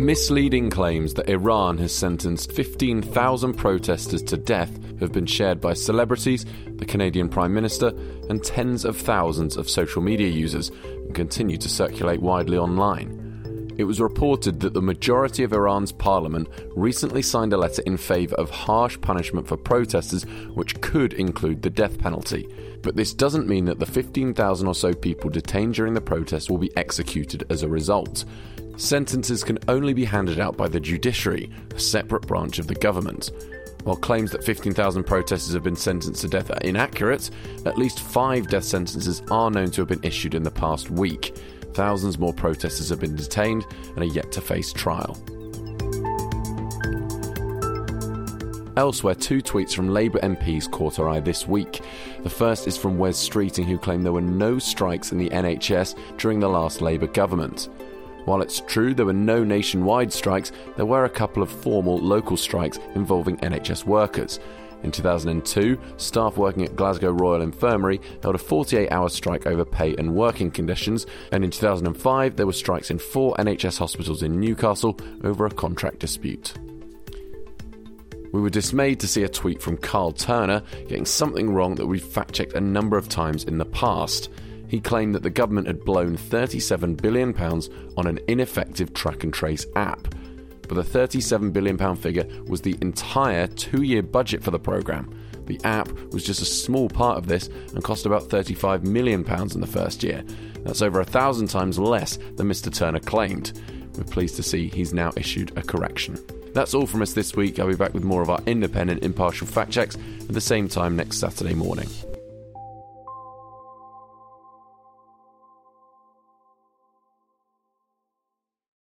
Misleading claims that Iran has sentenced 15,000 protesters to death have been shared by celebrities, the Canadian Prime Minister, and tens of thousands of social media users and continue to circulate widely online. It was reported that the majority of Iran's parliament recently signed a letter in favour of harsh punishment for protesters, which could include the death penalty. But this doesn't mean that the 15,000 or so people detained during the protests will be executed as a result. Sentences can only be handed out by the judiciary, a separate branch of the government. While claims that 15,000 protesters have been sentenced to death are inaccurate, at least five death sentences are known to have been issued in the past week. Thousands more protesters have been detained and are yet to face trial. Elsewhere, two tweets from Labour MPs caught our eye this week. The first is from Wes Streeting, who claimed there were no strikes in the NHS during the last Labour government. While it's true there were no nationwide strikes, there were a couple of formal local strikes involving NHS workers. In 2002, staff working at Glasgow Royal Infirmary held a 48 hour strike over pay and working conditions, and in 2005, there were strikes in four NHS hospitals in Newcastle over a contract dispute. We were dismayed to see a tweet from Karl Turner getting something wrong that we've fact checked a number of times in the past he claimed that the government had blown £37 billion on an ineffective track and trace app. But the £37 billion figure was the entire two year budget for the programme. The app was just a small part of this and cost about £35 million in the first year. That's over a thousand times less than Mr. Turner claimed. We're pleased to see he's now issued a correction. That's all from us this week. I'll be back with more of our independent, impartial fact checks at the same time next Saturday morning.